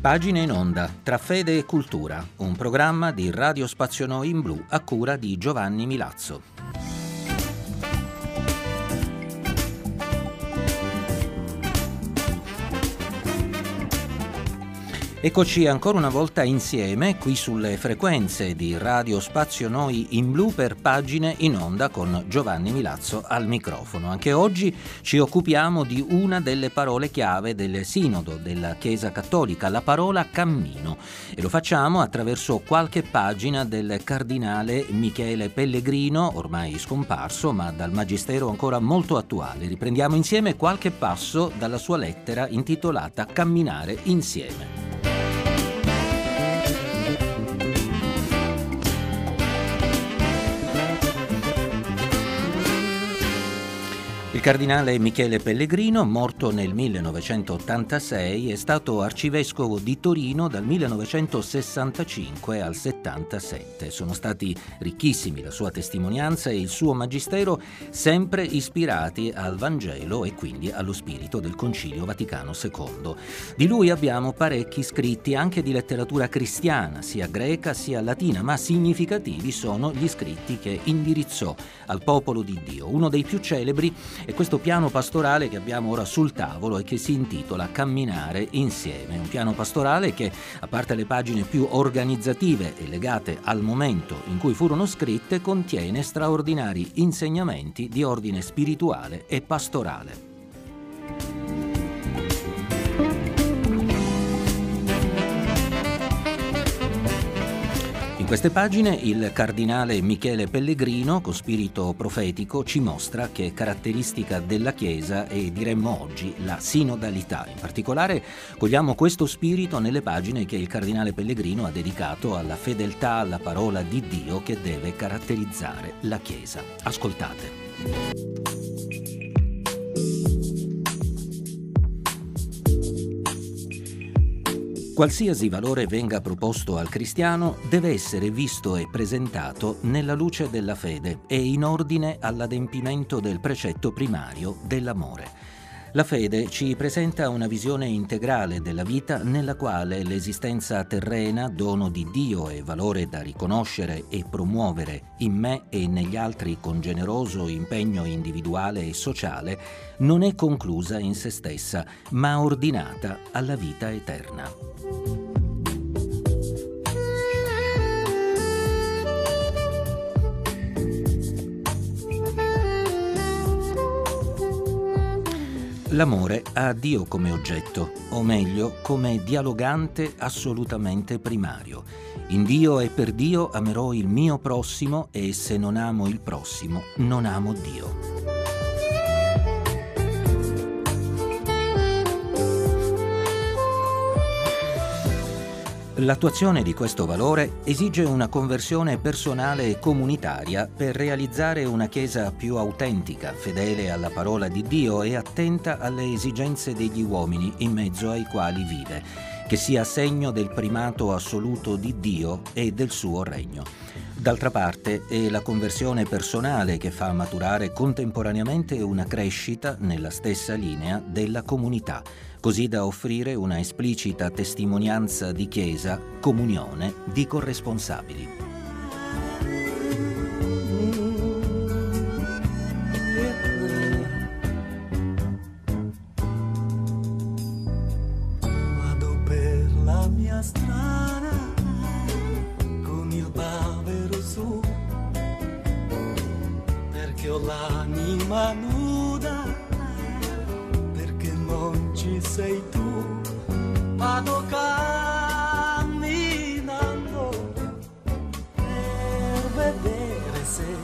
Pagine in onda tra fede e cultura, un programma di Radio Spazio Noi in Blu a cura di Giovanni Milazzo. Eccoci ancora una volta insieme qui sulle frequenze di Radio Spazio Noi in Blu per pagine in onda con Giovanni Milazzo al microfono. Anche oggi ci occupiamo di una delle parole chiave del Sinodo della Chiesa Cattolica, la parola cammino. E lo facciamo attraverso qualche pagina del cardinale Michele Pellegrino, ormai scomparso, ma dal magistero ancora molto attuale. Riprendiamo insieme qualche passo dalla sua lettera intitolata Camminare insieme. Il cardinale Michele Pellegrino, morto nel 1986, è stato arcivescovo di Torino dal 1965 al 77. Sono stati ricchissimi la sua testimonianza e il suo magistero, sempre ispirati al Vangelo e quindi allo spirito del Concilio Vaticano II. Di lui abbiamo parecchi scritti anche di letteratura cristiana, sia greca sia latina, ma significativi sono gli scritti che indirizzò al popolo di Dio. Uno dei più celebri è questo piano pastorale che abbiamo ora sul tavolo e che si intitola Camminare insieme. Un piano pastorale che, a parte le pagine più organizzative e legate al momento in cui furono scritte, contiene straordinari insegnamenti di ordine spirituale e pastorale. Queste pagine il cardinale Michele Pellegrino, con spirito profetico, ci mostra che è caratteristica della Chiesa e diremmo oggi la sinodalità. In particolare cogliamo questo spirito nelle pagine che il cardinale Pellegrino ha dedicato alla fedeltà alla parola di Dio che deve caratterizzare la Chiesa. Ascoltate. Qualsiasi valore venga proposto al cristiano deve essere visto e presentato nella luce della fede e in ordine all'adempimento del precetto primario dell'amore. La fede ci presenta una visione integrale della vita nella quale l'esistenza terrena, dono di Dio e valore da riconoscere e promuovere in me e negli altri con generoso impegno individuale e sociale, non è conclusa in se stessa, ma ordinata alla vita eterna. L'amore ha Dio come oggetto, o meglio, come dialogante assolutamente primario. In Dio e per Dio amerò il mio prossimo e se non amo il prossimo, non amo Dio. L'attuazione di questo valore esige una conversione personale e comunitaria per realizzare una Chiesa più autentica, fedele alla parola di Dio e attenta alle esigenze degli uomini in mezzo ai quali vive, che sia segno del primato assoluto di Dio e del suo regno. D'altra parte è la conversione personale che fa maturare contemporaneamente una crescita nella stessa linea della comunità così da offrire una esplicita testimonianza di Chiesa, comunione di corresponsabili. Vado per la mia strada perché l'anima nuda ci sei tu, vado camminando per vedere se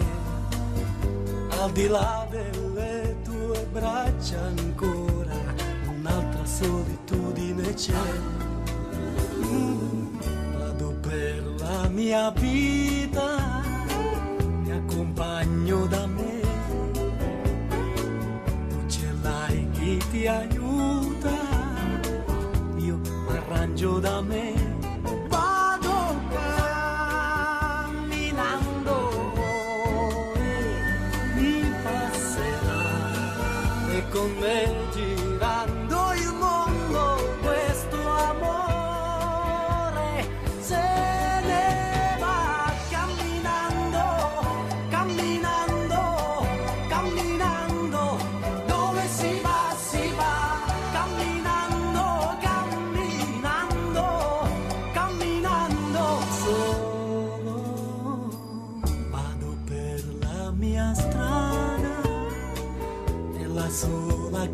al di là delle tue braccia ancora un'altra solitudine c'è. Vado per la mia vita, mi accompagno da me. Aiuta arrangio da me. Vado camminando e mi passerà e con me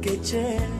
kitchen.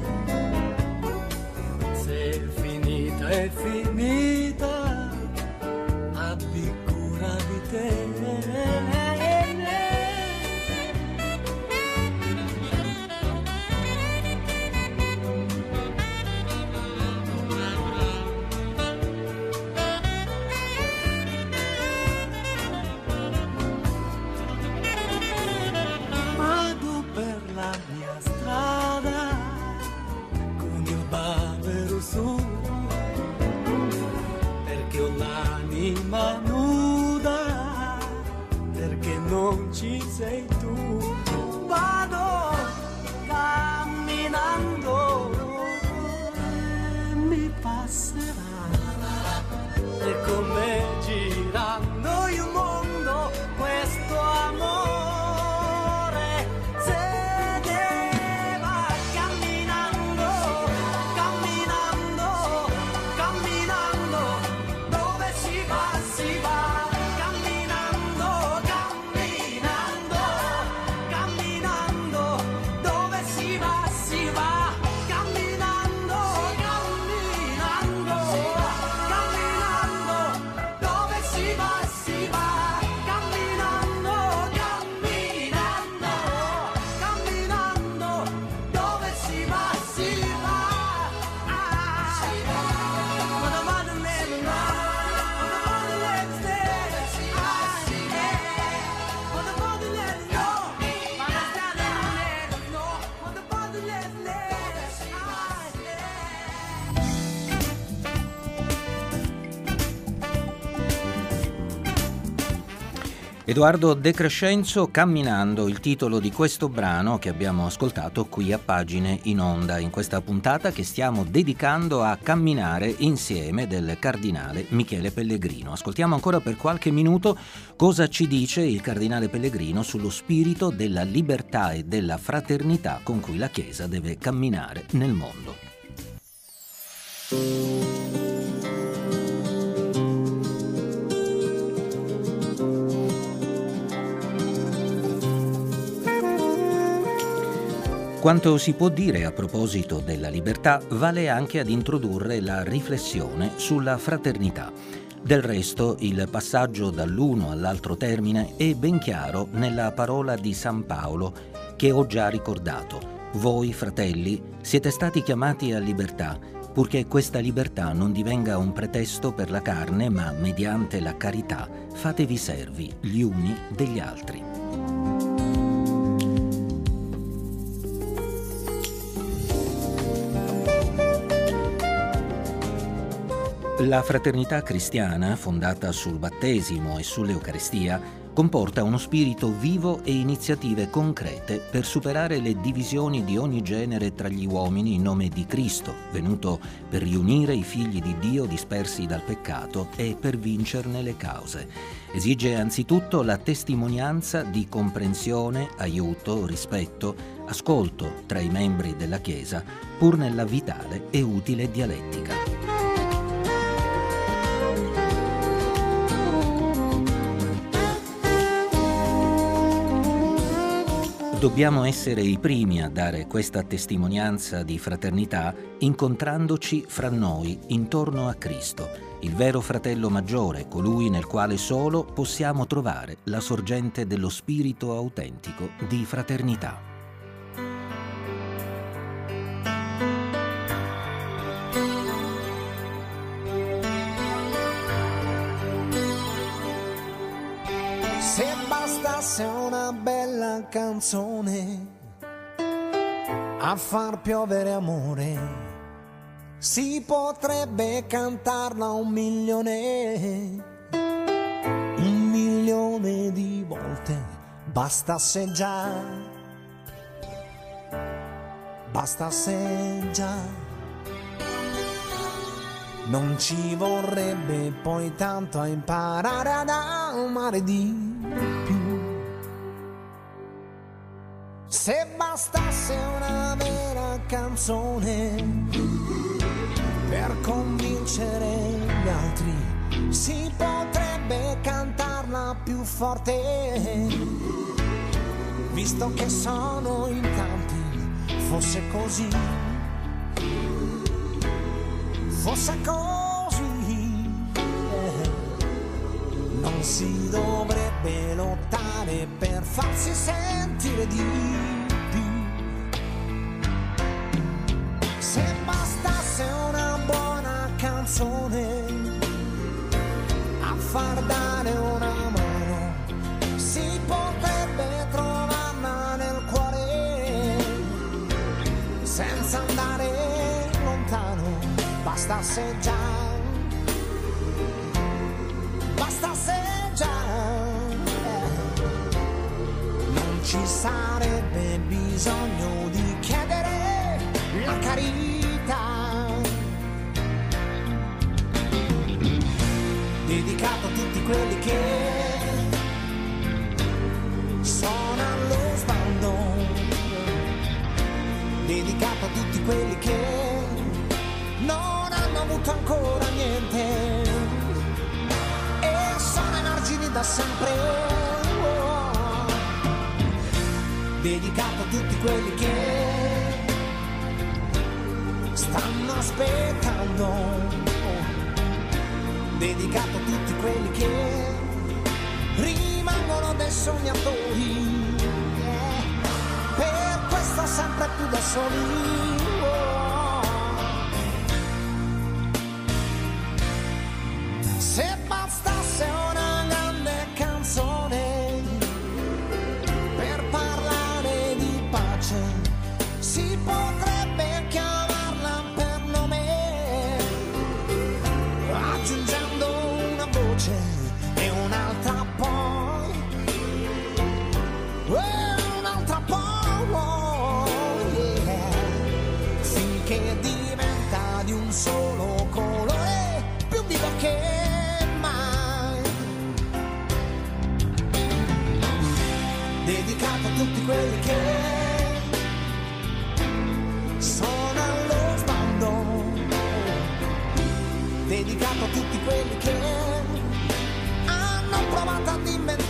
Edoardo De Crescenzo Camminando, il titolo di questo brano che abbiamo ascoltato qui a pagine in onda in questa puntata che stiamo dedicando a camminare insieme del cardinale Michele Pellegrino. Ascoltiamo ancora per qualche minuto cosa ci dice il cardinale Pellegrino sullo spirito della libertà e della fraternità con cui la Chiesa deve camminare nel mondo. Quanto si può dire a proposito della libertà vale anche ad introdurre la riflessione sulla fraternità. Del resto, il passaggio dall'uno all'altro termine è ben chiaro nella parola di San Paolo che ho già ricordato. Voi, fratelli, siete stati chiamati a libertà, purché questa libertà non divenga un pretesto per la carne, ma mediante la carità fatevi servi gli uni degli altri. La fraternità cristiana, fondata sul battesimo e sull'Eucaristia, comporta uno spirito vivo e iniziative concrete per superare le divisioni di ogni genere tra gli uomini in nome di Cristo, venuto per riunire i figli di Dio dispersi dal peccato e per vincerne le cause. Esige anzitutto la testimonianza di comprensione, aiuto, rispetto, ascolto tra i membri della Chiesa, pur nella vitale e utile dialettica. Dobbiamo essere i primi a dare questa testimonianza di fraternità incontrandoci fra noi intorno a Cristo, il vero fratello maggiore, colui nel quale solo possiamo trovare la sorgente dello spirito autentico di fraternità. Canzone a far piovere amore. Si potrebbe cantarla un milione, un milione di volte, bastasse già, bastasse già. Non ci vorrebbe poi tanto a imparare ad amare di più. Bastasse una vera canzone per convincere gli altri, si potrebbe cantarla più forte, visto che sono in tanti, fosse così, fosse così, non si dovrebbe lottare per farsi sentire di far dare una mano, si potrebbe trovarla nel cuore senza andare lontano. Bastasse già, bastasse già, non ci sarebbe bisogno di chiedere la carità. Dedicato a tutti quelli che sono allo sbando, dedicato a tutti quelli che non hanno avuto ancora niente. E sono ai margini da sempre. Dedicato a tutti quelli che stanno aspettando dedicato a tutti quelli che rimangono dei sognatori, per questo sempre più da soli. oh. Se dedicato a tutti quelli che sono allo sbando. Dedicato a tutti quelli che hanno provato ad inventare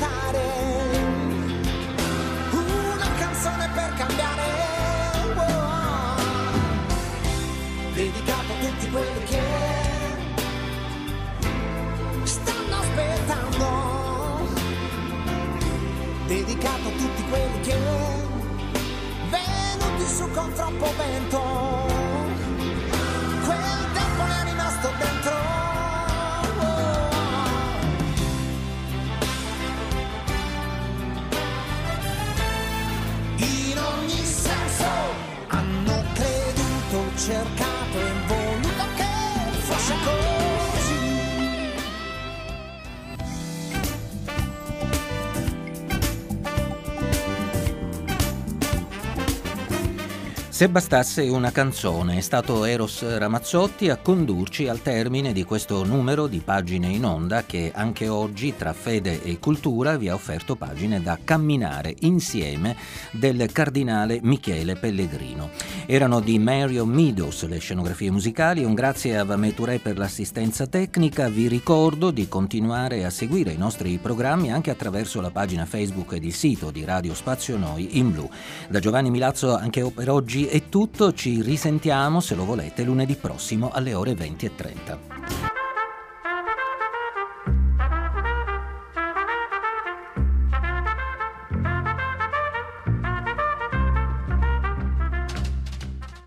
troppo vento Se bastasse una canzone, è stato Eros Ramazzotti a condurci al termine di questo numero di pagine in onda che anche oggi tra fede e cultura vi ha offerto pagine da camminare insieme del cardinale Michele Pellegrino. Erano di Mario Meadows le scenografie musicali, un grazie a Vamé Touré per l'assistenza tecnica, vi ricordo di continuare a seguire i nostri programmi anche attraverso la pagina Facebook ed il sito di Radio Spazio Noi in blu. Da Giovanni Milazzo anche per oggi è tutto, ci risentiamo se lo volete lunedì prossimo alle ore 20.30.